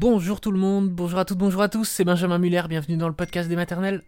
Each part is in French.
Bonjour tout le monde, bonjour à toutes, bonjour à tous, c'est Benjamin Muller, bienvenue dans le podcast des maternelles.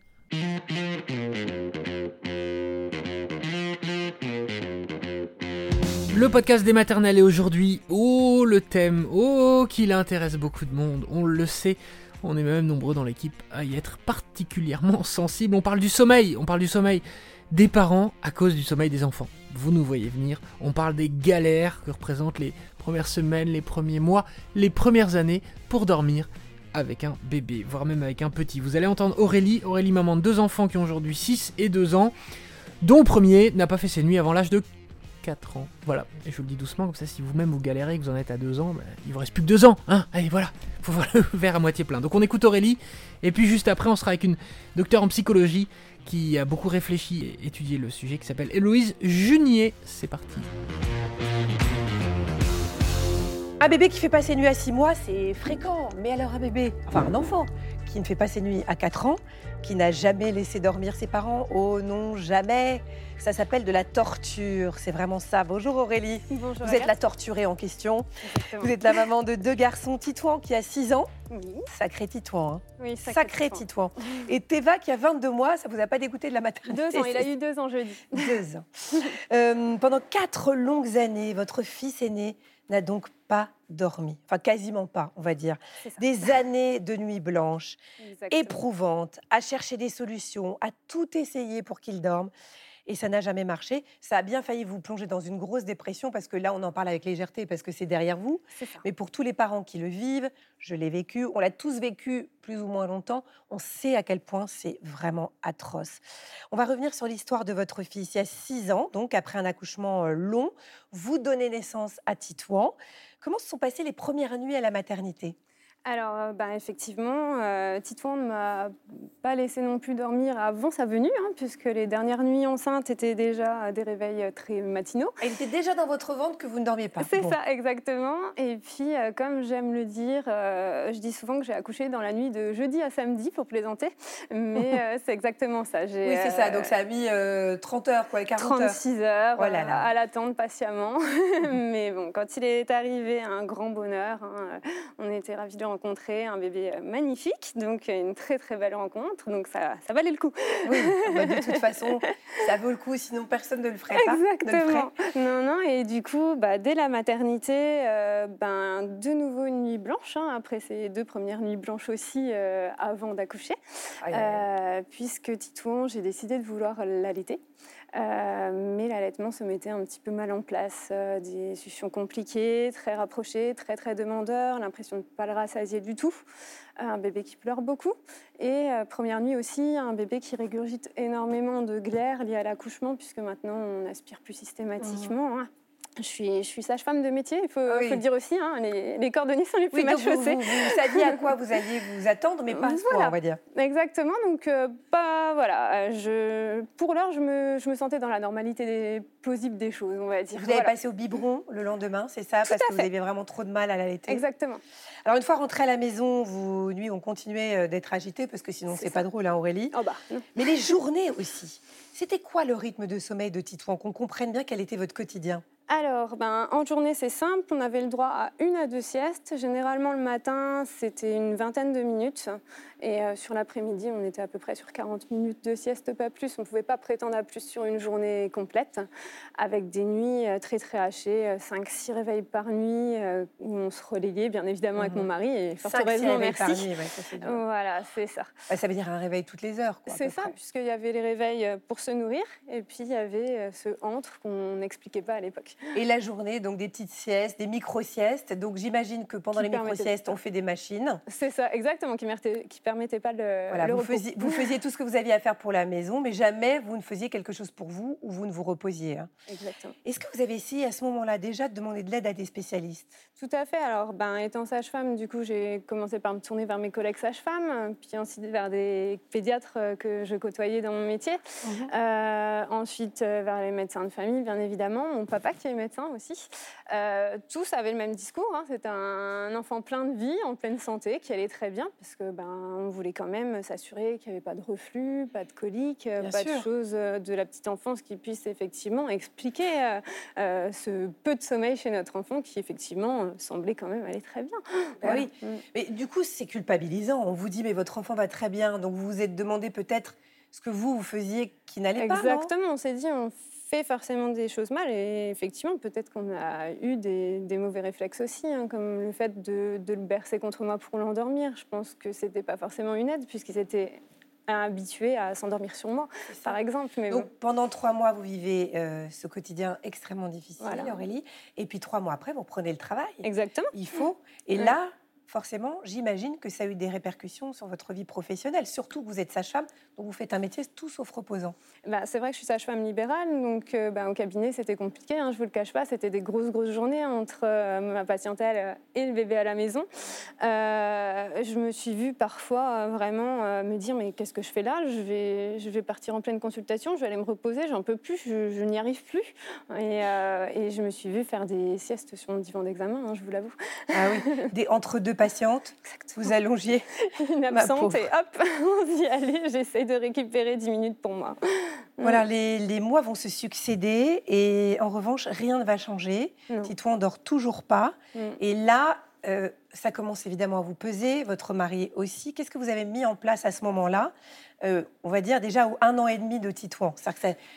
Le podcast des maternelles est aujourd'hui, oh le thème, oh qu'il intéresse beaucoup de monde, on le sait, on est même nombreux dans l'équipe à y être particulièrement sensible. On parle du sommeil, on parle du sommeil des parents à cause du sommeil des enfants. Vous nous voyez venir, on parle des galères que représentent les premières semaines, les premiers mois, les premières années pour dormir avec un bébé, voire même avec un petit. Vous allez entendre Aurélie, Aurélie maman de deux enfants qui ont aujourd'hui 6 et 2 ans, dont premier n'a pas fait ses nuits avant l'âge de 4 ans. Voilà, et je vous le dis doucement, comme ça si vous-même vous galérez, que vous en êtes à 2 ans, bah, il vous reste plus que 2 ans, hein Allez voilà, faut voir le verre à moitié plein. Donc on écoute Aurélie, et puis juste après on sera avec une docteure en psychologie qui a beaucoup réfléchi et étudié le sujet, qui s'appelle Héloïse Junier. C'est parti. Un bébé qui fait pas ses nuits à 6 mois, c'est fréquent. Mais alors un bébé, enfin un enfant, qui ne fait pas ses nuits à 4 ans, qui n'a jamais laissé dormir ses parents, oh non, jamais. Ça s'appelle de la torture, c'est vraiment ça. Bonjour Aurélie. Bonjour. Vous êtes la torturée en question. Vous êtes la maman de deux garçons, Titouan qui a 6 ans. Oui, Sacré Titouan. hein. oui Sacré, Titouan. Titouan. Et Teva qui a 22 mois, ça vous a pas dégoûté de la maternité? Deux ans, il a eu deux ans jeudi. Deux ans. Euh, pendant quatre longues années, votre fils aîné n'a donc pas dormi. Enfin, quasiment pas, on va dire. Des années de nuits blanches, Exactement. éprouvantes, à chercher des solutions, à tout essayer pour qu'il dorme. Et ça n'a jamais marché. Ça a bien failli vous plonger dans une grosse dépression parce que là, on en parle avec légèreté parce que c'est derrière vous. Mais pour tous les parents qui le vivent, je l'ai vécu, on l'a tous vécu plus ou moins longtemps, on sait à quel point c'est vraiment atroce. On va revenir sur l'histoire de votre fils. Il y a six ans, donc après un accouchement euh, long, vous donnez naissance à Titouan. Comment se sont passées les premières nuits à la maternité? Alors, bah, effectivement, euh, Titouan ne m'a pas laissé non plus dormir avant sa venue, hein, puisque les dernières nuits enceintes étaient déjà des réveils très matinaux. Il était déjà dans votre ventre que vous ne dormiez pas. C'est Bon. ça, exactement. Et puis, euh, comme j'aime le dire, euh, je dis souvent que j'ai accouché dans la nuit de jeudi à samedi, pour plaisanter. Mais c'est exactement ça. Oui, c'est ça. Donc ça a mis euh, 30 heures, quoi, 40 heures. 36 heures Oh là euh, là. à l'attente patiemment. Mais bon, quand il est arrivé, un grand bonheur. hein, on était ravis de le rencontrer, un bébé euh, magnifique, donc euh, une très très belle rencontre. Donc ça, ça valait le coup. Oui, bah, de toute façon, ça vaut le coup, sinon personne ne le ferait pas. ferait. Exactement. Non, non, et du coup, bah, dès la maternité, euh, ben, de nouveau une nuit blanche, hein, après ces deux premières nuits blanches aussi euh, avant d'accoucher. Puisque Titouan, j'ai décidé de vouloir l'allaiter. Euh, mais l'allaitement se mettait un petit peu mal en place. Euh, des suctions compliquées, très rapprochées, très très demandeurs, l'impression de ne pas le rassasier du tout. Euh, un bébé qui pleure beaucoup. Et première nuit aussi, un bébé qui régurgite énormément de glaire liées à l'accouchement, puisque maintenant on aspire plus systématiquement. hein. Je suis, je suis sage-femme de métier, il faut, Ah oui. faut le dire aussi. hein. Les, les cordonniers sont les plus Oui, mal donc vous, chaussés. vous, vous saviez à quoi? Vous alliez vous attendre, mais pas à ce point, on va dire. Exactement, donc euh, pas voilà. euh, Je, pour l'heure, je me, je me sentais dans la normalité des, plausible des choses, on va dire. Vous avez Voilà. passé au biberon le lendemain, c'est ça, Tout parce que vous aviez vraiment trop de mal à l'allaiter. Exactement. Alors une fois rentré à la maison, vos nuits ont continué euh, d'être agitées, parce que sinon C'est pas drôle, hein, Aurélie. Oh bah. Mais les journées aussi. C'était quoi le rythme de sommeil de Titouan? Qu'on comprenne bien quel était votre quotidien? Alors, ben, en journée, c'est simple. On avait le droit à une à deux siestes. Généralement, le matin, c'était une vingtaine de minutes. Et euh, sur l'après-midi, on était à peu près sur 40 minutes de sieste, pas plus. On ne pouvait pas prétendre à plus sur une journée complète, avec des nuits euh, très, très hachées, 5-6 réveils par nuit, euh, où on se relayait, bien évidemment, avec Mhm. mon mari. Et fort heureusement, réveils par merci. nuit, ouais, ça. Voilà, c'est ça. Bah, ça veut dire un réveil toutes les heures. C'est ça, puisqu'il y avait les réveils euh, pour se nourrir, et puis il y avait euh, ce entre qu'on n'expliquait pas à l'époque. Et la journée, donc des petites siestes, des micro-siestes. Donc j'imagine que pendant Qui les micro-siestes, on fait des machines. C'est ça, exactement, qui qui permettait pas le, Voilà, le vous, repos. faisiez, vous faisiez tout ce que vous aviez à faire pour la maison, mais jamais vous ne faisiez quelque chose pour vous ou vous ne vous reposiez. hein. Exactement. Est-ce que vous avez essayé à ce moment-là déjà de demander de l'aide à des spécialistes? Tout à fait. Alors, ben, étant sage-femme, du coup, j'ai commencé par me tourner vers mes collègues sages-femmes, puis ensuite vers des pédiatres euh, que je côtoyais dans mon métier. Euh, ensuite, euh, vers les médecins de famille, bien évidemment. Mon papa qui est médecin aussi. Euh, tous avaient le même discours. Hein. C'était un enfant plein de vie, en pleine santé, qui allait très bien, parce que ben, on voulait quand même s'assurer qu'il n'y avait pas de reflux, pas de colique, pas de choses de la petite enfance qui puissent effectivement expliquer ce peu de sommeil chez notre enfant, qui effectivement semblait quand même aller très bien. Bah oui. Mm. Mais du coup, c'est culpabilisant. On vous dit, mais votre enfant va très bien, donc vous vous êtes demandé peut-être ce que vous, vous faisiez qui n'allait pas. Exactement, on s'est dit, on fait forcément des choses mal. Et effectivement, peut-être qu'on a eu des, mauvais réflexes aussi, hein, comme le fait de, le bercer contre moi pour l'endormir. Je pense que c'était pas forcément une aide, puisqu'ils étaient habitués à s'endormir sur moi, par exemple. Mais Donc pendant trois mois, vous vivez euh, ce quotidien extrêmement difficile, Aurélie. Et puis trois mois après, vous prenez le travail. Exactement. Il faut. Et là, forcément, j'imagine que ça a eu des répercussions sur votre vie professionnelle, surtout que vous êtes sage-femme, donc vous faites un métier tout sauf reposant. Bah, c'est vrai que je suis sage-femme libérale, donc euh, bah, au cabinet c'était compliqué, hein, je vous le cache pas, c'était des grosses grosses journées entre euh, ma patientèle et le bébé à la maison. Euh, je me suis vue parfois vraiment me dire mais qu'est-ce que je fais là? Je vais, je vais partir en pleine consultation, je vais aller me reposer, j'en peux plus, je, n'y arrive plus. Et, et, je me suis vue faire des siestes sur mon divan d'examen, hein, je vous l'avoue. Ah oui, des, entre deux patiente, vous allongiez. Une absente et hop, on y allait. J'essaie de récupérer 10 minutes pour moi. Voilà, les, les, mois vont se succéder et en revanche, rien ne va changer. Titouan dort toujours pas. Mm. Et là, euh, ça commence évidemment à vous peser, votre mari aussi. Qu'est-ce que vous avez mis en place à ce moment-là euh, on va dire déjà un an et demi de Titouan. Ça,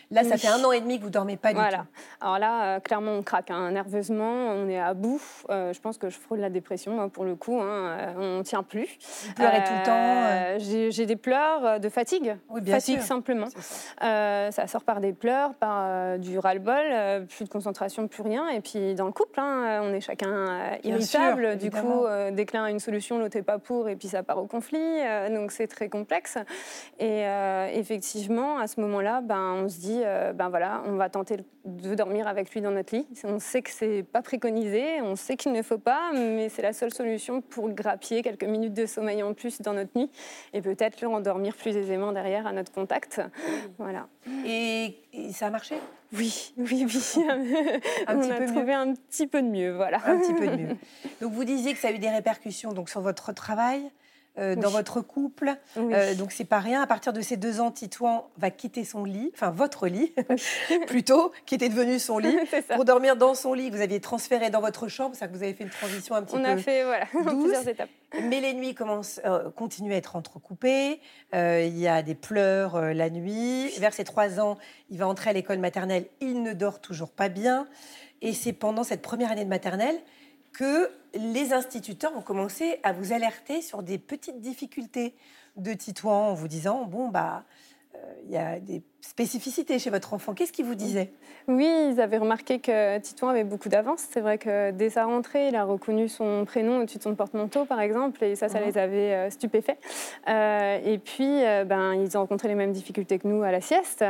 là, ça fait un an et demi que vous dormez pas du tout. Alors là, euh, clairement, on craque hein. nerveusement, on est à bout. Euh, je pense que je frôle la dépression pour le coup. Hein. on tient plus. Vous pleurez tout le temps. J'ai des pleurs de fatigue, oui, bien fatigue simplement. Ça. sort par des pleurs, par du ras-le-bol, plus de concentration, plus rien. Et puis dans le couple, hein, on est chacun irritable. du coup, déclin une solution, l'autre n'est pas pour, et puis ça part au conflit. donc c'est très complexe. Et euh, effectivement, à ce moment-là, ben, on se dit, euh, ben voilà, on va tenter de dormir avec lui dans notre lit. On sait que c'est pas préconisé, on sait qu'il ne faut pas, mais c'est la seule solution pour grappiller quelques minutes de sommeil en plus dans notre nuit et peut-être le rendormir plus aisément derrière à notre contact. Voilà. Et, ça a marché? Oui, oui, oui. un on a trouvé un petit peu de mieux, voilà. Un petit peu de mieux. Donc vous disiez que ça a eu des répercussions donc sur votre travail, euh, dans votre couple. Euh, donc c'est pas rien. À partir de ces deux ans, Titouan va quitter son lit, enfin votre lit plutôt, qui était devenu son lit, pour dormir dans son lit. Vous aviez transféré dans votre chambre, ça que vous avez fait une transition un petit peu. On a fait voilà plusieurs étapes. Mais les nuits commencent, euh, continuent à être entrecoupées. Il y a des pleurs la nuit. Vers ses trois ans, il va entrer à l'école maternelle. Il ne dort toujours pas bien. Et c'est pendant cette première année de maternelle que les instituteurs ont commencé à vous alerter sur des petites difficultés de Titouan en vous disant bon bah euh, il y a des spécificité chez votre enfant. Qu'est-ce qu'il vous disait? Oui, ils avaient remarqué que Titouan avait beaucoup d'avance. C'est vrai que dès sa rentrée, il a reconnu son prénom au-dessus de son porte-manteau, par exemple, et ça, ça mhm. les avait euh, stupéfaits. Euh, et puis, euh, ben, ils ont rencontré les mêmes difficultés que nous à la sieste,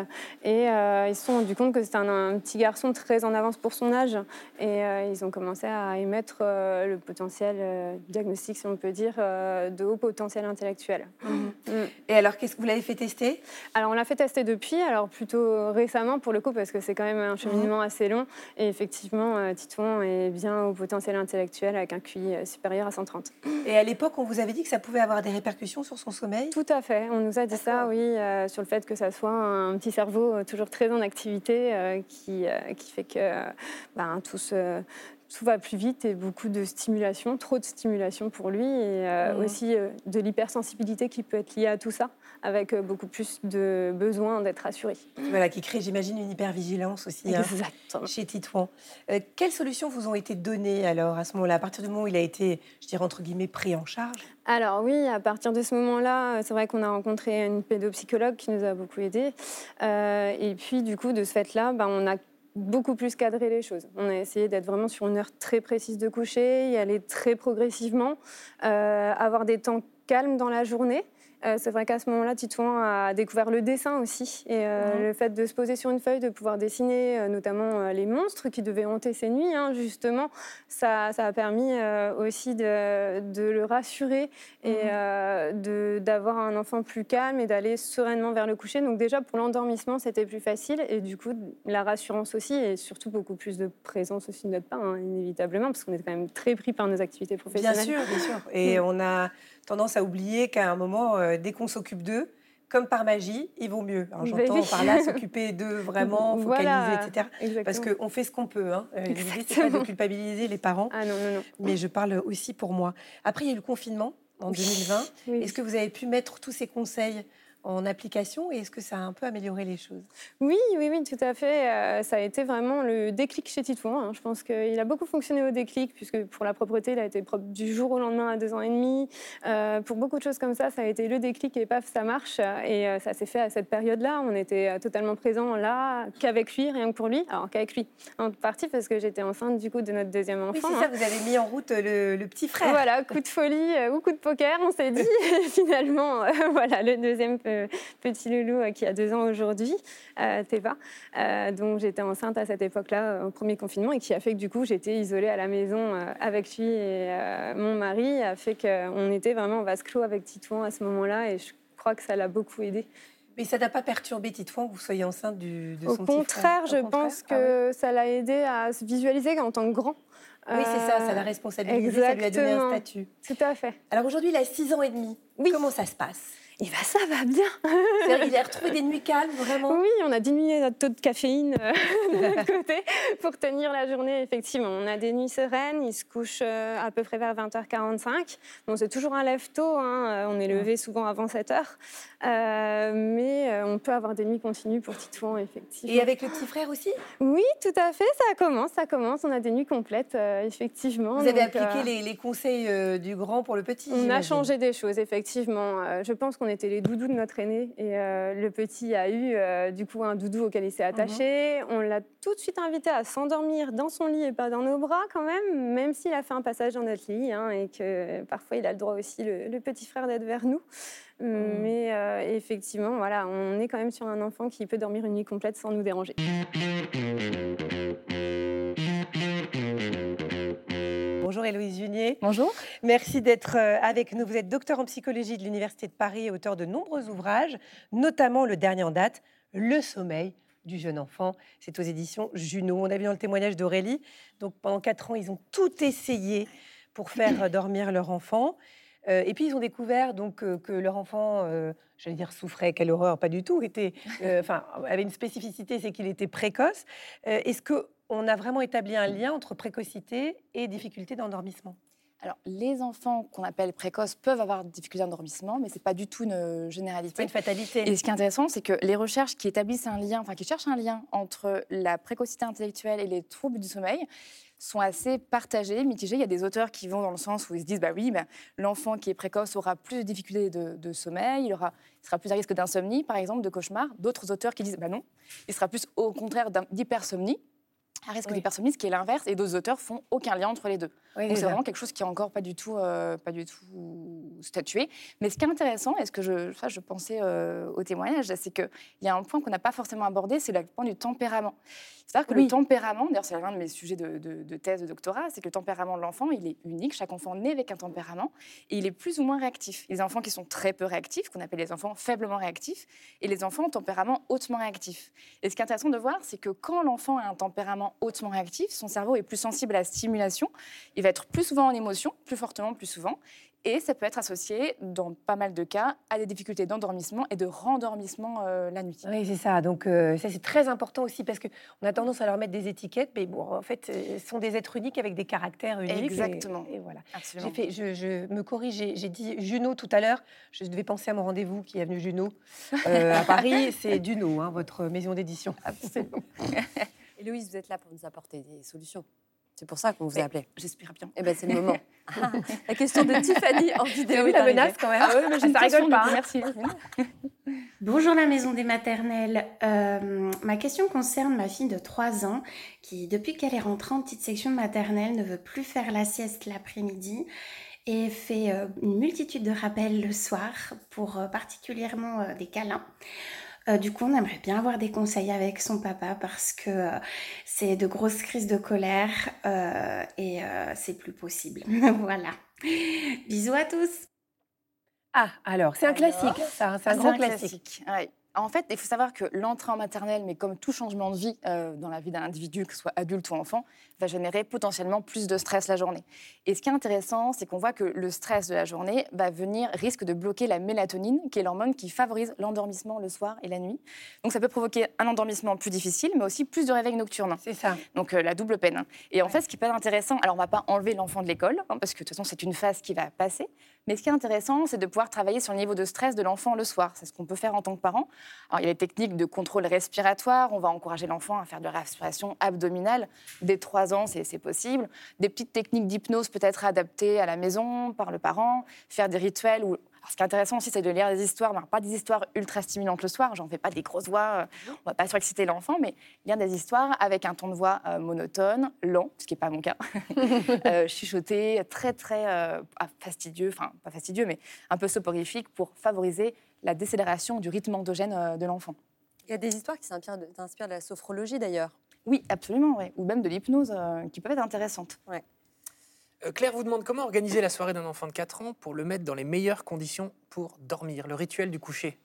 et ils se sont rendus compte que c'était un, petit garçon très en avance pour son âge, et ils ont commencé à émettre le potentiel diagnostic, si on peut dire, de haut potentiel intellectuel. Mhm. Mm. Et alors, qu'est-ce que vous l'avez fait tester? Alors, on l'a fait tester depuis alors plutôt récemment pour le coup, parce que c'est quand même un cheminement assez long. Et effectivement, euh, Titouan est bien au potentiel intellectuel avec un QI euh, supérieur à 130. Et à l'époque, on vous avait dit que ça pouvait avoir des répercussions sur son sommeil? Tout à fait. On nous a dit ça, oui, euh, sur le fait que ça soit un petit cerveau toujours très en activité qui, qui fait que ben, tout se tout va plus vite et beaucoup de stimulation, trop de stimulation pour lui et mmh. aussi de l'hypersensibilité qui peut être liée à tout ça avec euh, beaucoup plus de besoin d'être assuré. Voilà, qui crée, j'imagine, une hypervigilance aussi hein, chez Titouan. Euh, quelles solutions vous ont été données alors à ce moment-là, à partir du moment où il a été, je dirais, entre guillemets, pris en charge? Alors oui, à partir de ce moment-là, c'est vrai qu'on a rencontré une pédopsychologue qui nous a beaucoup aidés. Euh, et puis du coup, de ce fait-là, ben, on a beaucoup plus cadré les choses. On a essayé d'être vraiment sur une heure très précise de coucher, y aller très progressivement, avoir des temps calme dans la journée. Euh, c'est vrai qu'à ce moment-là, Titouan a découvert le dessin aussi. Et euh, le fait de se poser sur une feuille, de pouvoir dessiner euh, notamment les monstres qui devaient hanter ses nuits, hein, justement, ça, ça, a permis aussi de, de, le rassurer et mhm. d'avoir un enfant plus calme et d'aller sereinement vers le coucher. Donc déjà, pour l'endormissement, c'était plus facile. Et du coup, la rassurance aussi, et surtout beaucoup plus de présence aussi de notre part, hein, inévitablement, parce qu'on est quand même très pris par nos activités professionnelles. Bien sûr, bien sûr. Et on a tendance à oublier qu'à un moment, euh, dès qu'on s'occupe d'eux, comme par magie, il vaut mieux. J'entends par là s'occuper d'eux vraiment, focaliser, etc. Parce qu'on fait ce qu'on peut. Hein. Euh, l'idée, c'est pas de culpabiliser les parents. Ah non, non, non. Mais je parle aussi pour moi. Après, il y a eu le confinement en 2020. Est-ce que vous avez pu mettre tous ces conseils en application et est-ce que ça a un peu amélioré les choses? Oui, oui, oui, tout à fait. Euh, ça a été vraiment le déclic chez Titouan. Hein. Je pense qu'il a beaucoup fonctionné au déclic, puisque pour la propreté, il a été propre du jour au lendemain à deux ans et demi. Euh, pour beaucoup de choses comme ça, ça a été le déclic et paf, ça marche. Et euh, ça s'est fait à cette période-là. On était totalement présents là, qu'avec lui, rien que pour lui. Alors qu'avec lui, en partie parce que j'étais enceinte du coup de notre deuxième enfant. Oui, c'est ça, vous avez mis en route le, petit frère. Voilà, coup de folie ou coup de poker, on s'est dit. finalement, voilà, le deuxième petit loulou euh, qui a deux ans aujourd'hui, euh, Théva. Euh, donc j'étais enceinte à cette époque-là, au premier confinement, et qui a fait que du coup j'étais isolée à la maison avec lui et mon mari, a fait qu'on était vraiment en vase clos avec Titouan à ce moment-là, et je crois que ça l'a beaucoup aidé. Mais ça n'a pas perturbé Titouan que vous soyez enceinte du, de son Au contraire, je pense ah que ça l'a aidé à se visualiser en tant que grand. Oui, c'est ça, ça l'a responsabilisé, ça lui a donné un statut. Tout à fait. Alors aujourd'hui, il a 6 ans et demi. Oui. Comment ça se passe? Et bah, ça va bien. il a retrouvé des nuits calmes, vraiment Oui, on a diminué notre taux de caféine euh, de côté pour tenir la journée, effectivement. On a des nuits sereines, il se couche euh, à peu près vers 20h45. Bon, c'est toujours un lève tôt, hein, euh, on est levé souvent avant 7h. mais on peut avoir des nuits continues pour Titouan, effectivement. Et avec le petit frère aussi? Oui, tout à fait, ça commence, ça commence. On a des nuits complètes, effectivement. Vous avez appliqué les, les, conseils du grand pour le petit On a changé des choses, effectivement. je pense qu'on on était les doudous de notre aîné et euh, le petit a eu euh, du coup un doudou auquel il s'est attaché. Mhm. On l'a tout de suite invité à s'endormir dans son lit et pas dans nos bras quand même, même s'il a fait un passage dans notre lit hein, et que parfois il a le droit aussi le, petit frère d'être vers nous. Mhm. Mais euh, effectivement, voilà, on est quand même sur un enfant qui peut dormir une nuit complète sans nous déranger. Bonjour Héloïse Junier. Bonjour. Merci d'être euh, avec nous. Vous êtes docteur en psychologie de l'Université de Paris et auteur de nombreux ouvrages, notamment le dernier en date, Le sommeil du jeune enfant. C'est aux éditions Juno. On a vu dans le témoignage d'Aurélie. Donc pendant quatre ans, ils ont tout essayé pour faire dormir leur enfant. Euh, et puis ils ont découvert donc euh, que leur enfant, j'allais dire souffrait, quelle horreur, pas du tout, était, enfin avait une spécificité, c'est qu'il était précoce. Est-ce que on a vraiment établi un lien entre précocité et difficulté d'endormissement? Alors, les enfants qu'on appelle précoces peuvent avoir des difficultés d'endormissement, mais ce n'est pas du tout une généralité. une fatalité. Et ce qui est intéressant, c'est que les recherches qui établissent un lien, enfin qui cherchent un lien entre la précocité intellectuelle et les troubles du sommeil, sont assez partagées, mitigées. Il y a des auteurs qui vont dans le sens où ils se disent bah oui, bah, l'enfant qui est précoce aura plus de difficultés de, sommeil, il, aura, il sera plus à risque d'insomnie, par exemple, de cauchemar. D'autres auteurs qui disent bah non, il sera plus au contraire d'hypersomnie un risque oui. d'hypersomnie, qui est l'inverse, et d'autres auteurs font aucun lien entre les deux. Donc c'est vraiment quelque chose qui est encore pas du tout, euh, pas du tout statué. Mais ce qui est intéressant, et ce que je, ça, je pensais euh, au témoignage, c'est qu'il y a un point qu'on n'a pas forcément abordé, c'est le point du tempérament. C'est-à-dire que le tempérament, d'ailleurs c'est l'un de mes sujets de, thèse de doctorat, c'est que le tempérament de l'enfant, il est unique. Chaque enfant naît avec un tempérament et il est plus ou moins réactif. Les enfants qui sont très peu réactifs, qu'on appelle les enfants faiblement réactifs, et les enfants au tempérament hautement réactif. Et ce qui est intéressant de voir, c'est que quand l'enfant a un tempérament hautement réactif, son cerveau est plus sensible à la stimulation, il va être plus souvent en émotion, plus fortement, plus souvent, et ça peut être associé, dans pas mal de cas, à des difficultés d'endormissement et de rendormissement euh, la nuit. Oui, c'est ça. Donc, euh, ça, c'est très important aussi parce qu'on a tendance à leur mettre des étiquettes, mais bon, en fait, euh, ce sont des êtres uniques avec des caractères uniques. Exactement. Et, voilà. Fait, je, me corrige, j'ai dit Juno tout à l'heure. Je devais penser à mon rendez-vous qui est venu Juno à Paris. C'est Duno, hein, votre maison d'édition. Absolument. Héloïse, vous êtes là pour nous apporter des solutions. C'est pour ça qu'on vous a appelé. J'espère bien. Eh ben, c'est le moment. la question de Tiffany en vidéo. Oui, la menace quand même. Ah mais ça rigole pas. Merci. Bonjour la maison des maternelles. Euh, ma question concerne ma fille de 3 ans qui, depuis qu'elle est rentrée en petite section maternelle, ne veut plus faire la sieste l'après-midi et fait euh, une multitude de rappels le soir pour euh, particulièrement euh, des câlins. Euh, du coup, on aimerait bien avoir des conseils avec son papa parce que euh, c'est de grosses crises de colère euh, et euh, c'est plus possible. voilà. Bisous à tous. Ah, alors, c'est un Alors, classique, ça, hein, c'est un grand classique. Ouais. En fait, il faut savoir que l'entrée en maternelle, mais comme tout changement de vie euh, dans la vie d'un individu, que ce soit adulte ou enfant, va générer potentiellement plus de stress la journée. Et ce qui est intéressant, c'est qu'on voit que le stress de la journée va venir, risque de bloquer la mélatonine, qui est l'hormone qui favorise l'endormissement le soir et la nuit. Donc ça peut provoquer un endormissement plus difficile, mais aussi plus de réveils nocturnes. C'est ça. Donc euh, la double peine. Et en fait, ce qui peut être intéressant, alors on va pas enlever l'enfant de l'école, hein, parce que de toute façon c'est une phase qui va passer, mais ce qui est intéressant, c'est de pouvoir travailler sur le niveau de stress de l'enfant le soir. C'est ce qu'on peut faire en tant que parent. Il y a les techniques de contrôle respiratoire, on va encourager l'enfant à faire de la respiration abdominale. Dès 3 ans, c'est possible. Des petites techniques d'hypnose peut-être adaptées à la maison par le parent, faire des rituels ou alors, ce qui est intéressant aussi, c'est de lire des histoires, mais pas des histoires ultra stimulantes le soir. J'en fais pas des grosses voix, euh, on va pas surexciter l'enfant, mais lire des histoires avec un ton de voix euh, monotone, lent, ce qui n'est pas mon cas, euh, chuchoté, très très ah, fastidieux, enfin pas fastidieux, mais un peu soporifique pour favoriser la décélération du rythme endogène de l'enfant. Il y a des histoires qui s'inspirent de, la sophrologie d'ailleurs. Oui, absolument, ouais. ou même de l'hypnose euh, qui peuvent être intéressantes. Claire vous demande comment organiser la soirée d'un enfant de 4 ans pour le mettre dans les meilleures conditions pour dormir. Le rituel du coucher.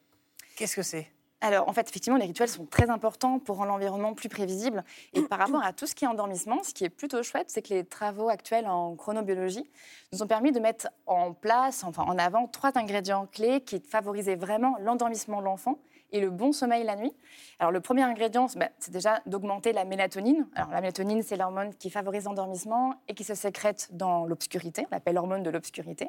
Qu'est-ce que c'est? Alors, en fait, effectivement, les rituels sont très importants pour rendre l'environnement plus prévisible. Et par rapport à tout ce qui est endormissement, ce qui est plutôt chouette, c'est que les travaux actuels en chronobiologie nous ont permis de mettre en place, enfin en avant, trois ingrédients clés qui favorisaient vraiment l'endormissement de l'enfant et le bon sommeil la nuit. Alors, le premier ingrédient, c'est bah, c'est déjà d'augmenter la mélatonine. Alors, la mélatonine, c'est l'hormone qui favorise l'endormissement et qui se sécrète dans l'obscurité. On l'appelle l'hormone de l'obscurité.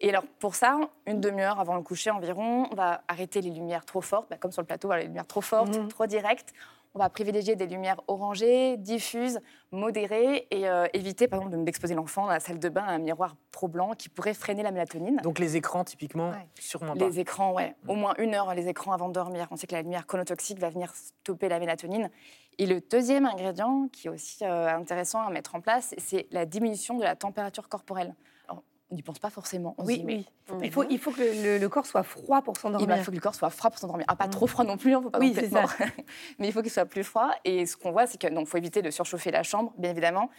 Et alors, pour ça, une demi-heure avant le coucher environ, on va arrêter les lumières trop fortes, bah, comme sur le plateau, les lumières trop fortes, Mhm. trop directes. On va privilégier des lumières orangées, diffuses, modérées et euh, éviter, par exemple, d'exposer l'enfant dans la salle de bain à un miroir trop blanc qui pourrait freiner la mélatonine. Donc les écrans, typiquement, Ouais. sûrement pas. Les écrans, ouais. Au moins une heure, les écrans avant de dormir. On sait que la lumière chronotoxique va venir stopper la mélatonine. Et le deuxième ingrédient qui est aussi euh, intéressant à mettre en place, c'est la diminution de la température corporelle. On n'y pense pas forcément. On Oui, dit, mais oui. faut pas Il faut, il que le, le corps soit froid pour il s'endormir. faut que le corps soit froid pour s'endormir. Ah, pas Mm. trop froid non plus, il ne faut pas Oui, ça. mort. Mais il faut qu'il soit plus froid. Et ce qu'on voit, c'est qu'il faut éviter de surchauffer la chambre, bien évidemment,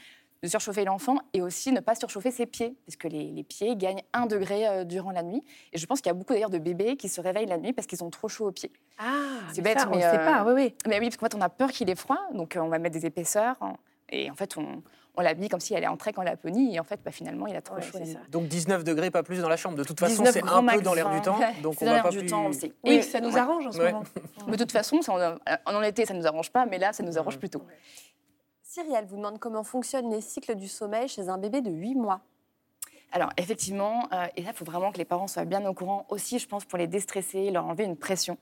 de surchauffer l'enfant et aussi ne pas surchauffer ses pieds, parce que les, les pieds gagnent un degré euh, durant la nuit. Et je pense qu'il y a beaucoup d'ailleurs de bébés qui se réveillent la nuit parce qu'ils ont trop chaud aux pieds. Ah, C'est mais bête, ça, on mais, ne sait euh, pas, oui, oui. Mais oui, parce qu'en fait, on a peur qu'il ait froid, donc euh, on va mettre des épaisseurs. hein, et en fait, on, on l'habille comme si elle est en trek en Laponie. Et en fait, bah, finalement, il a trop Ouais, chaud. Donc 19 degrés, pas plus dans la chambre. De toute façon, 19 c'est un peu dans l'air du hein. temps. Donc on va pas du plus... temps, c'est Oui, Et- ça nous ouais. arrange en ce Ouais. moment. Mais de toute façon, ça, en été, ça ne nous arrange pas, mais là, ça nous arrange plutôt. Cyrielle vous demande comment fonctionnent les cycles du sommeil chez un bébé de 8 mois. Alors, effectivement, euh, et là, il faut vraiment que les parents soient bien au courant. Aussi, je pense, pour les déstresser, leur enlever une pression.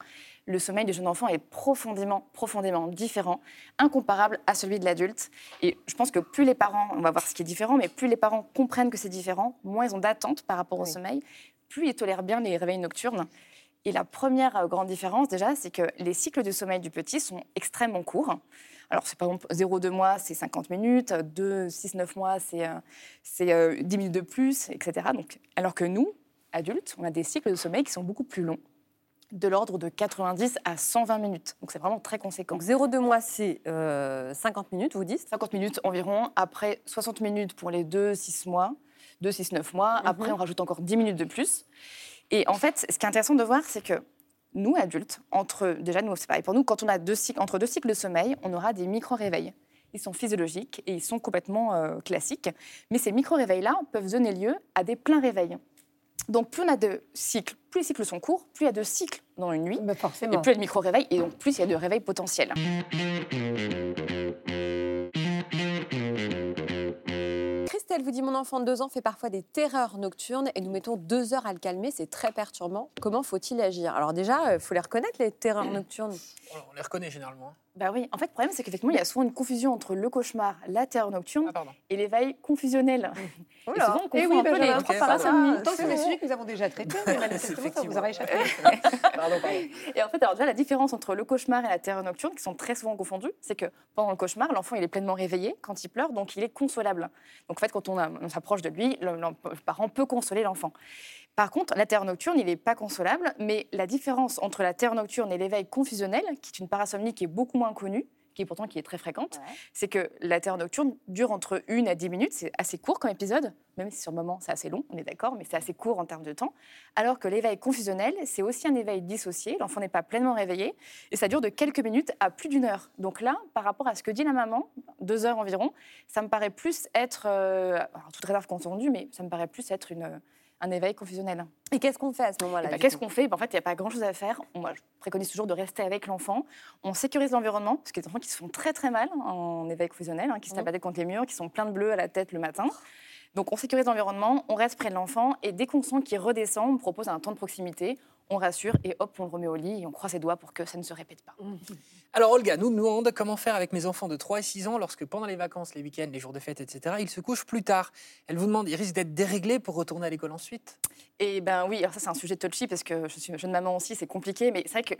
Le sommeil du jeune enfant est profondément, profondément différent, incomparable à celui de l'adulte. Et je pense que plus les parents, on va voir ce qui est différent, mais plus les parents comprennent que c'est différent, moins ils ont d'attentes par rapport au Oui. sommeil, plus ils tolèrent bien les réveils nocturnes. Et la première euh, grande différence, déjà, c'est que les cycles de sommeil du petit sont extrêmement courts. Alors, c'est par exemple 0,2 mois, c'est 50 minutes, 2, 6, 9 mois, c'est euh, c'est, euh, 10 minutes de plus, etc. Donc, alors que nous, adultes, on a des cycles de sommeil qui sont beaucoup plus longs, de l'ordre de 90 à 120 minutes. Donc, c'est vraiment très conséquent. Donc 0,2 mois, c'est euh, 50 minutes, vous dites? 50 minutes environ, après 60 minutes pour les 2-6 mois, 2-6-9 mois, après Mhm. on rajoute encore 10 minutes de plus. Et en fait, ce qui est intéressant de voir, c'est que nous, adultes, entre, déjà nous, c'est pareil pour nous, quand on a deux cycles, entre deux cycles de sommeil, on aura des micro-réveils. Ils sont physiologiques et ils sont complètement euh, classiques. Mais ces micro-réveils-là peuvent donner lieu à des pleins réveils. Donc plus on a de cycles, plus les cycles sont courts, plus il y a de cycles dans une nuit, Mais et plus il y a de micro-réveils, et donc plus il y a de réveils potentiels. Christelle vous dit Mon enfant de 2 ans fait parfois des terreurs nocturnes et nous mettons deux heures à le calmer, c'est très perturbant. Comment faut-il agir? Alors, déjà, il faut les reconnaître, les terreurs nocturnes. On les reconnaît généralement. Bah oui, en fait, le problème, c'est qu'effectivement, il y a souvent une confusion entre le cauchemar, la terreur nocturne Ah, et l'éveil confusionnel. Et Oula. souvent, on Eh confond oui, un peu les trois. Pourtant, c'est des sujets que nous avons déjà traités, mais manifestement, ça vous aura échappé. Pardon, pardon. Et en fait, alors déjà, la différence entre le cauchemar et la terreur nocturne, qui sont très souvent confondus, c'est que pendant le cauchemar, l'enfant, il est pleinement réveillé quand il pleure, donc il est consolable. Donc en fait, quand on, s'approche de lui, le, le parent peut consoler l'enfant. Par contre, la terreur nocturne, il n'est pas consolable, mais la différence entre la terreur nocturne et l'éveil confusionnel, qui est une parasomnie qui est beaucoup moins connue, qui est pourtant qui est très fréquente, c'est que la terreur nocturne dure entre 1 à 10 minutes, c'est assez court comme épisode, même si sur le moment c'est assez long, on est d'accord, mais c'est assez court en termes de temps. Alors que l'éveil confusionnel, c'est aussi un éveil dissocié, l'enfant n'est pas pleinement réveillé, et ça dure de quelques minutes à plus d'une heure. Donc là, par rapport à ce que dit la maman, deux heures environ, ça me paraît plus être, euh, alors toute réserve confondue, mais ça me paraît plus être une, un éveil confusionnel. Et qu'est-ce qu'on fait à ce moment-là Eh ben, Qu'est-ce qu'on fait? Ben, En fait, il n'y a pas grand-chose à faire. Moi, je préconise toujours de rester avec l'enfant. On sécurise l'environnement, parce qu'il y a des enfants qui se font très très mal en éveil confusionnel, hein, qui se tapent la tête contre les murs, qui sont pleins de bleus à la tête le matin. Donc, on sécurise l'environnement, on reste près de l'enfant, et dès qu'on sent qu'il redescend, on propose un temps de proximité, on rassure, et hop, on le remet au lit, et on croise ses doigts pour que ça ne se répète pas. Alors Olga nous demande comment faire avec mes enfants de 3 et 6 ans lorsque pendant les vacances, les week-ends, les jours de fête, etc., ils se couchent plus tard. Elle vous demande, ils risquent d'être déréglés pour retourner à l'école ensuite? Et ben oui, alors ça c'est un sujet touchy parce que je suis jeune maman aussi, c'est compliqué, mais c'est vrai que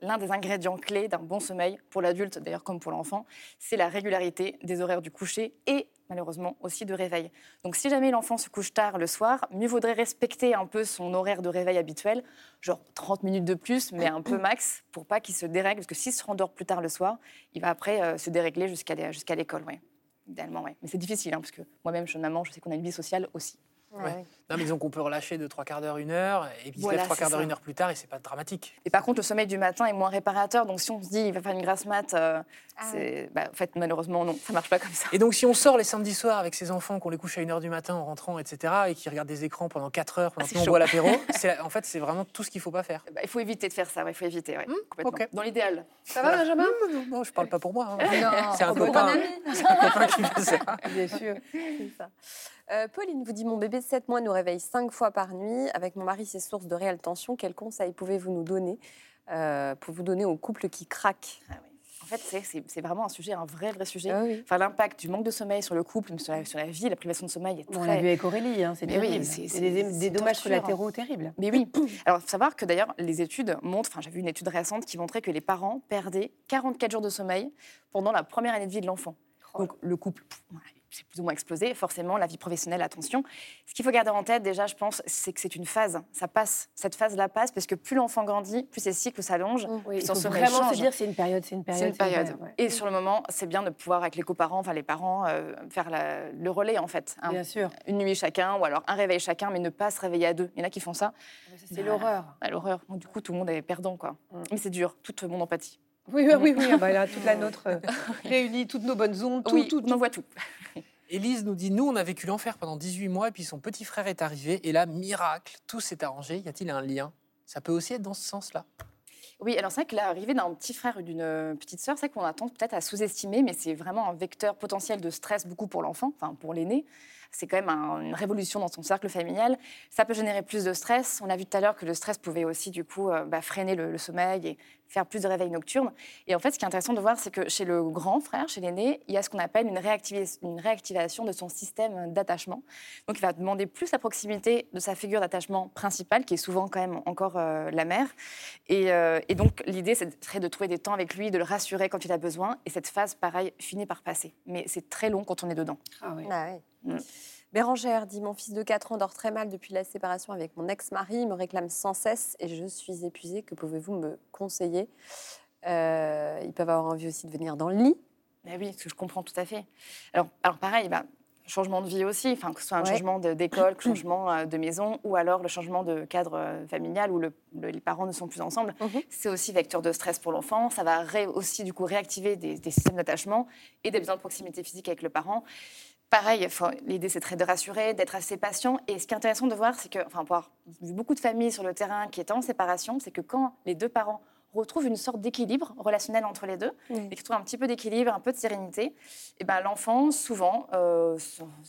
l'un des ingrédients clés d'un bon sommeil, pour l'adulte d'ailleurs comme pour l'enfant, c'est la régularité des horaires du coucher et malheureusement aussi de réveil. Donc si jamais l'enfant se couche tard le soir, mieux vaudrait respecter un peu son horaire de réveil habituel, genre 30 minutes de plus, mais un peu max, pour pas qu'il se dérègle, parce que s'il se rendort plus tard le soir, il va après euh, se dérégler jusqu'à l'é- jusqu'à l'école, ouais. Idéalement, ouais. Mais c'est difficile, hein, parce que moi-même, jeune maman, je sais qu'on a une vie sociale aussi. Ouais. Non, mais disons qu'on peut relâcher de 3 quarts d'heure, une heure, et puis il se Voilà, lève 3 c'est quarts d'heure, une heure plus tard, et c'est pas dramatique. Et par contre, le sommeil du matin est moins réparateur. Donc, si on se dit il va faire une grasse mat, euh, c'est, bah, en fait, malheureusement, non, ça marche pas comme ça. Et donc, si on sort les samedis soirs avec ses enfants, qu'on les couche à 1h du matin en rentrant, etc., et qu'ils regardent des écrans pendant 4 heures, pendant Ah, c'est que nous, on chaud. boit l'apéro, c'est- en fait, c'est vraiment tout ce qu'il faut pas faire. Bah, il faut éviter de faire ça. ouais, Il faut éviter, ouais, complètement. ok. Dans l'idéal. Ça va, Benjamin Non, non, je parle pas pour moi. hein. Non, C'est un copain. C'est un copain qui fait ça. Bien sûr. Ça. Euh, Pauline vous dit Mon bébé de 7 mois nous réveille 5 fois par nuit. Avec mon mari, c'est source de réelle tension. Quels conseils pouvez-vous nous donner euh, pour vous donner aux couples qui craquent Ah oui. En fait, c'est, vraiment un sujet, un vrai, vrai sujet. Ah oui. Enfin, l'impact du manque de sommeil sur le couple, sur la, sur la vie, la privation de sommeil est On l'a très. vu avec Aurélie, hein, c'est oui, des, des dommages collatéraux terribles. Mais oui. Alors, il faut savoir que d'ailleurs, les études montrent, enfin, j'ai vu une étude récente qui montrait que les parents perdaient 44 jours de sommeil pendant la première année de vie de l'enfant. Donc, le couple, pff, c'est plus ou moins explosé. Forcément, la vie professionnelle, attention. Ce qu'il faut garder en tête, déjà, je pense, c'est que c'est une phase. Ça passe. Cette phase-là passe parce que plus l'enfant grandit, plus ses cycles s'allongent. Oui, il son faut sommeil vraiment change. se dire c'est une période, c'est une période. C'est une période. période, ouais. Et sur le moment, c'est bien de pouvoir, avec les coparents, enfin les parents, euh, faire la- le relais, en fait. hein. Bien sûr. Une nuit chacun, ou alors un réveil chacun, mais ne pas se réveiller à deux. Il y en a qui font ça. C'est l'horreur. À l'horreur. Du coup, tout le monde est perdant, quoi. Mm. Mais c'est dur, toute mon empathie. Oui, oui, oui, oui. ah bah là, toute la nôtre euh, réunie, toutes nos bonnes ondes, tout, oui, tout, on en voit tout. Élise nous dit Nous, on a vécu l'enfer pendant 18 mois, et puis son petit frère est arrivé, et là, miracle, tout s'est arrangé. Y a-t-il un lien? Ça peut aussi être dans ce sens-là. Oui, alors c'est vrai que l'arrivée d'un petit frère ou d'une euh, petite sœur, c'est vrai qu'on a tendance peut-être à sous-estimer, mais c'est vraiment un vecteur potentiel de stress beaucoup pour l'enfant, enfin pour l'aîné. C'est quand même un- une révolution dans son cercle familial. Ça peut générer plus de stress. On a vu tout à l'heure que le stress pouvait aussi du coup euh, bah, freiner le, le sommeil et faire plus de réveils nocturnes. Et en fait, ce qui est intéressant de voir, c'est que chez le grand frère, chez l'aîné, il y a ce qu'on appelle une, une réactivation de son système d'attachement. Donc, il va demander plus la proximité de sa figure d'attachement principale, qui est souvent quand même encore euh, la mère. Et, euh, et donc, l'idée, c'est- serait de trouver des temps avec lui, de le rassurer quand il a besoin. Et cette phase, pareil, finit par passer. Mais c'est très long quand on est dedans. Ah oui. Ah ouais. Mm. Bérangère dit Mon fils de 4 ans dort très mal depuis la séparation avec mon ex-mari. Il me réclame sans cesse et je suis épuisée. Que pouvez-vous me conseiller? Euh, Ils peuvent avoir envie aussi de venir dans le lit. Eh oui, ce que je comprends tout à fait. Alors, alors pareil, bah, changement de vie aussi, enfin, que ce soit un Ouais. changement d'école, changement euh, de maison, ou alors le changement de cadre euh, familial où le- le- les parents ne sont plus ensemble, Mhm. c'est aussi vecteur de stress pour l'enfant. Ça va aussi du coup réactiver des, des systèmes d'attachement et des besoins de proximité physique avec le parent. Pareil, l'idée c'est très de rassurer, d'être assez patient. Et ce qui est intéressant de voir, c'est que, enfin, pour avoir vu beaucoup de familles sur le terrain qui étaient en séparation, c'est que quand les deux parents retrouve une sorte d'équilibre relationnel entre les deux, Oui. et qu'il trouve un petit peu d'équilibre, un peu de sérénité, et ben l'enfant souvent euh,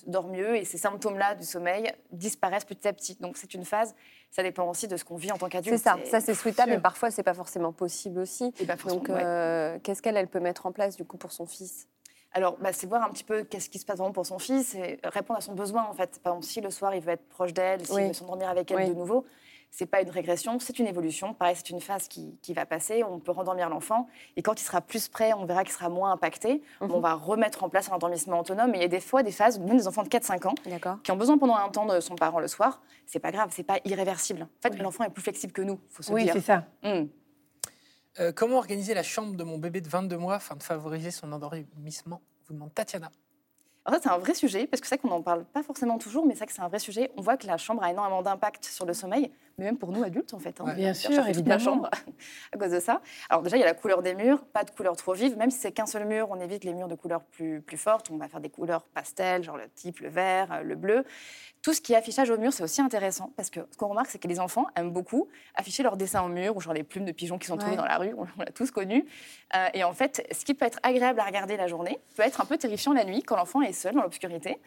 dort mieux et ces symptômes-là du sommeil disparaissent petit à petit. Donc c'est une phase. Ça dépend aussi de ce qu'on vit en tant qu'adulte. C'est ça, ça c'est souhaitable, mais parfois c'est pas forcément possible aussi. et Donc, ouais. euh, qu'est-ce qu'elle elle peut mettre en place du coup pour son fils? Alors, bah, c'est voir un petit peu qu'est-ce qui se passe vraiment pour son fils et répondre à son besoin, en fait. Par exemple, si le soir, il veut être proche d'elle, s'il Oui. veut s'endormir avec elle Oui. de nouveau, c'est pas une régression, c'est une évolution. Pareil, c'est une phase qui, qui va passer. On peut rendormir l'enfant. Et quand il sera plus prêt, on verra qu'il sera moins impacté. Mhm. On va remettre en place un endormissement autonome. Et il y a des fois des phases, même des enfants de 4-5 ans, qui ont besoin pendant un temps de son parent le soir. C'est pas grave, c'est pas irréversible. En fait, Oui. l'enfant est plus flexible que nous, faut se Oui, dire. c'est ça. Hmm. Euh, comment organiser la chambre de mon bébé de 22 mois afin de favoriser son endormissement? Vous demande Tatiana. Fait, c'est un vrai sujet, parce que c'est vrai qu'on n'en parle pas forcément toujours, mais c'est vrai que c'est un vrai sujet. On voit que la chambre a énormément d'impact sur le sommeil, mais même pour nous adultes, en fait. hein. Ouais. Bien On sûr, toute la évidemment. chambre à cause de ça. Alors déjà, il y a la couleur des murs, pas de couleur trop vive. Même si c'est qu'un seul mur, on évite les murs de couleurs plus, plus fortes. On va faire des couleurs pastel, genre le type, le vert, euh, le bleu. Tout ce qui est affichage au mur, c'est aussi intéressant, parce que ce qu'on remarque, c'est que les enfants aiment beaucoup afficher leurs dessins au mur, ou genre les plumes de pigeons qui sont trouvées Ouais. dans la rue, on, on l'a tous connu. Euh, et en fait, ce qui peut être agréable à regarder la journée, peut être un peu terrifiant la nuit, quand l'enfant est seul dans l'obscurité.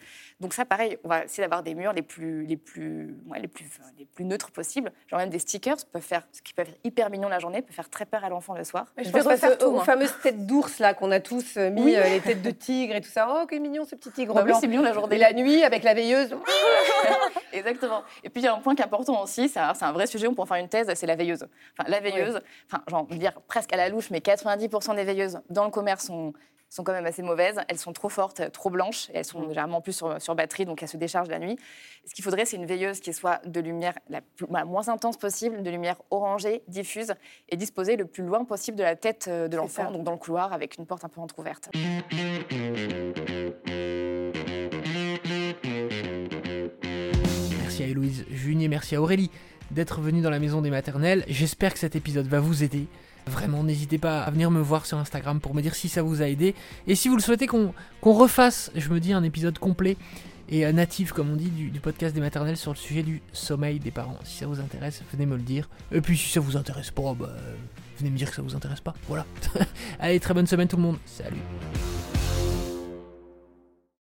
Donc ça, pareil, on va essayer d'avoir des murs les plus, les plus, ouais, les plus, les plus neutres possibles. Genre même des stickers peuvent faire, ce qui peut être hyper mignon la journée, peut faire très peur à l'enfant le soir. Je Je pense tout, aux moi. fameuses têtes d'ours là qu'on a tous euh, mis, Oui. euh, les têtes de tigre et tout ça. Oh, que mignon ce petit tigre Bah oui, c'est mignon la journée. et la nuit avec la veilleuse. Exactement. Et puis il y a un point qui est important aussi, c'est un, vrai sujet, on peut en faire une thèse, c'est la veilleuse. Enfin, la veilleuse, enfin, genre, je veux dire presque à la louche, mais 90% des veilleuses dans le commerce sont, sont quand même assez mauvaises. Elles sont trop fortes, trop blanches, et elles sont généralement plus sur, sur batterie, donc elles se déchargent la nuit. Ce qu'il faudrait, c'est une veilleuse qui soit de lumière la, plus- la moins intense possible, de lumière orangée, diffuse, et disposée le plus loin possible de la tête euh, de l'enfant, donc dans le couloir, avec une porte un peu entrouverte. Merci à Héloïse Junier, merci à Aurélie d'être venue dans la maison des maternelles. J'espère que cet épisode va vous aider. Vraiment, n'hésitez pas à venir me voir sur Instagram pour me dire si ça vous a aidé. Et si vous le souhaitez qu'on refasse, je me dis, un épisode complet et euh, natif, comme on dit, du, du podcast des maternelles sur le sujet du sommeil des parents. Si ça vous intéresse, venez me le dire. Et puis si ça vous intéresse pas, bah, venez me dire que ça vous intéresse pas. Voilà. Allez, très bonne semaine tout le monde. Salut.